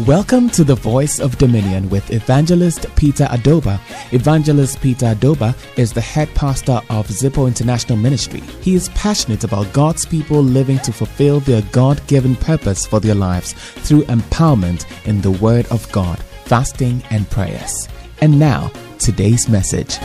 Welcome to the Voice of Dominion with Evangelist Peter Adobah. Evangelist Peter Adobah is the head pastor of Zippo International Ministry. He is passionate about God's people living to fulfill their God given purpose for their lives through empowerment in the Word of God, fasting, and prayers. And now, today's message.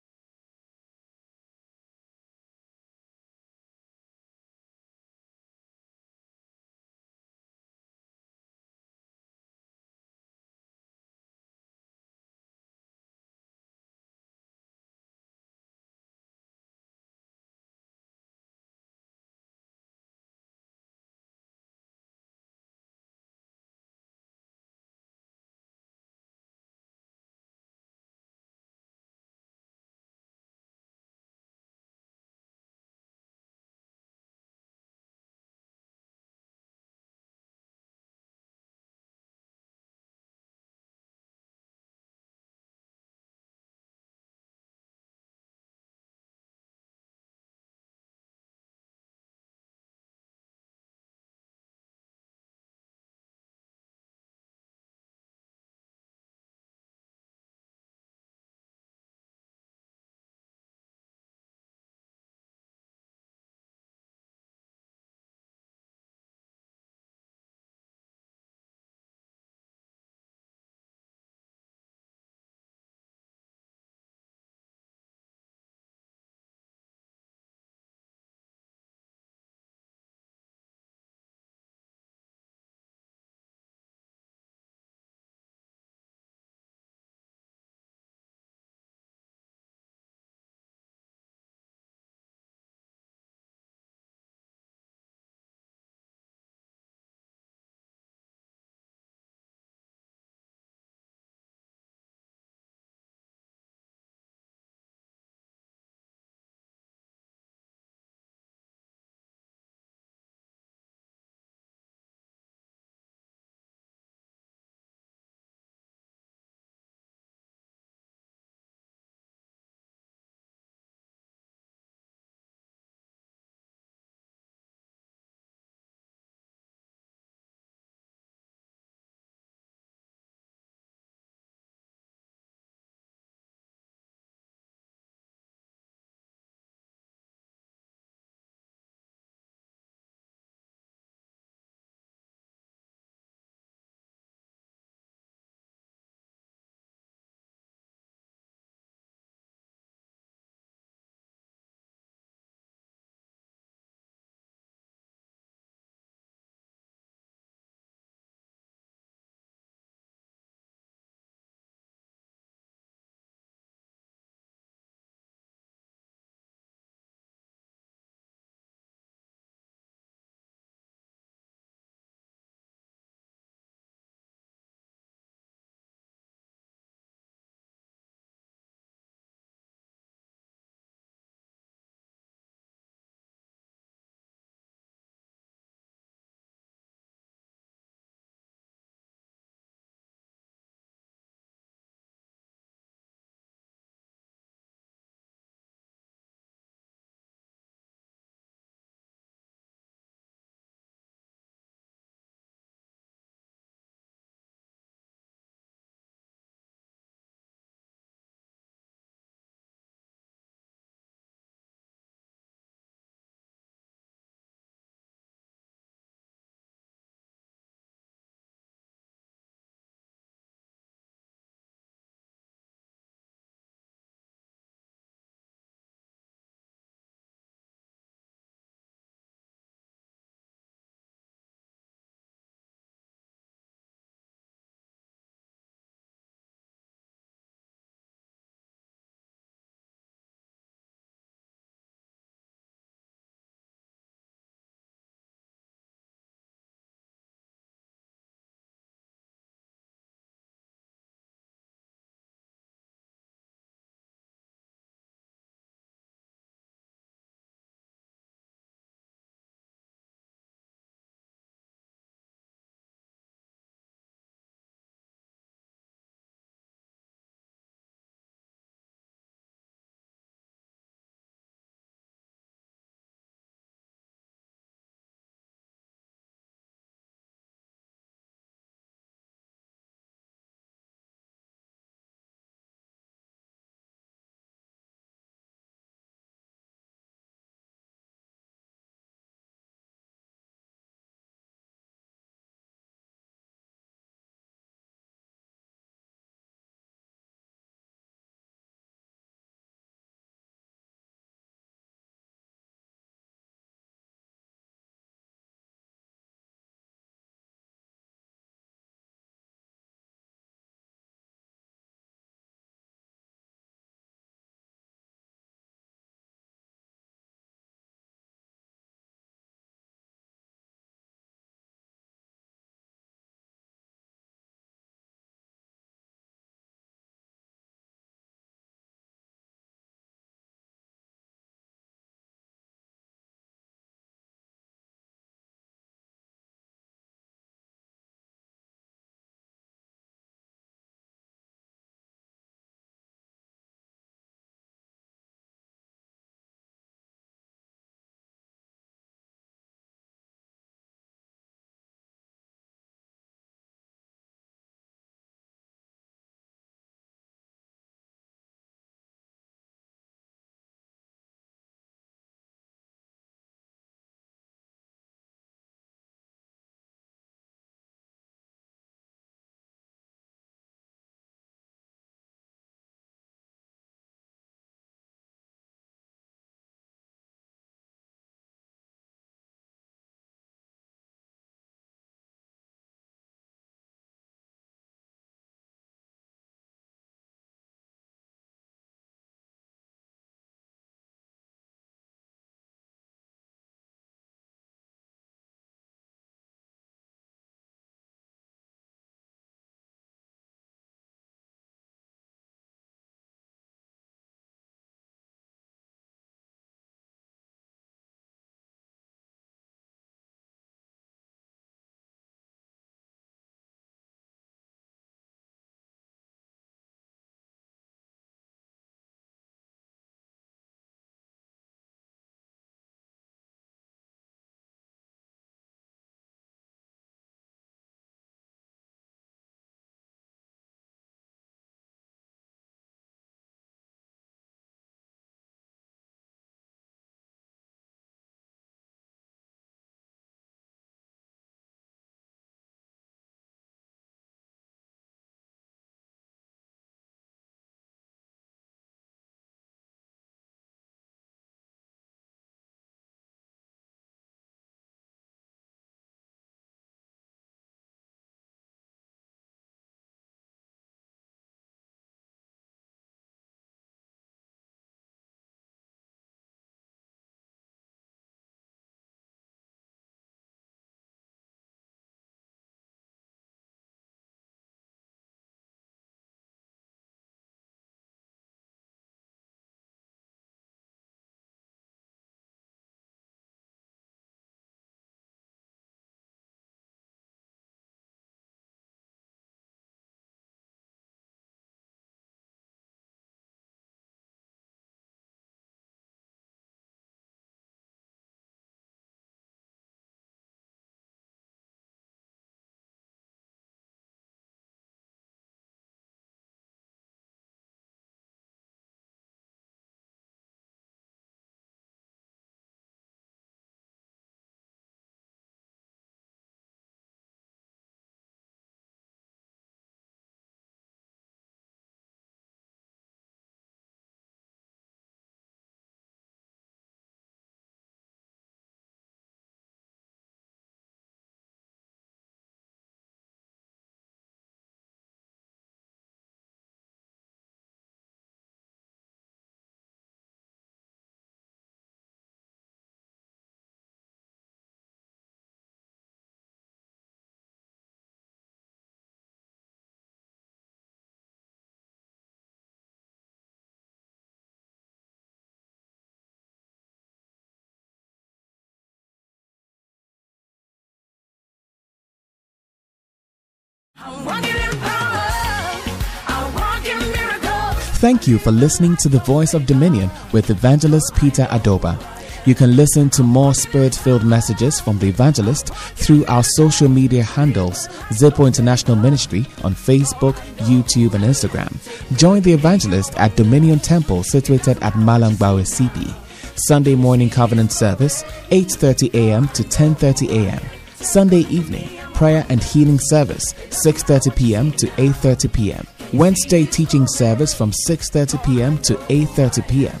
Thank you for listening to the Voice of Dominion with Evangelist Peter Adobah. You can listen to more spirit filled messages from the evangelist through our social media handles, Zippo International Ministry on Facebook, YouTube, and Instagram. Join the evangelist at Dominion Temple situated at Malangbawe CP. Sunday morning covenant service, 8:30 a.m. to 10:30 a.m. Sunday evening, prayer and healing service, 6:30 p.m. to 8:30 p.m. Wednesday teaching service from 6:30 p.m. to 8:30 p.m.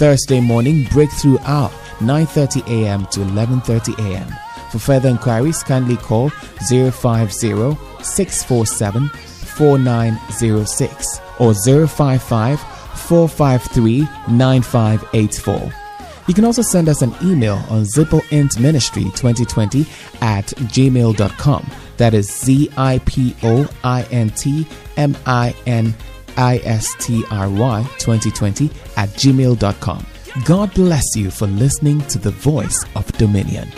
Thursday morning breakthrough hour 9:30 a.m. to 11:30 a.m. For further inquiries, kindly call 050 647 4906 or 055 453 9584. You can also send us an email on zippointministry2020 at gmail.com. That is Z I P O I N T M I N I S T R Y 2020 at gmail.com. God bless you for listening to the voice of Dominion.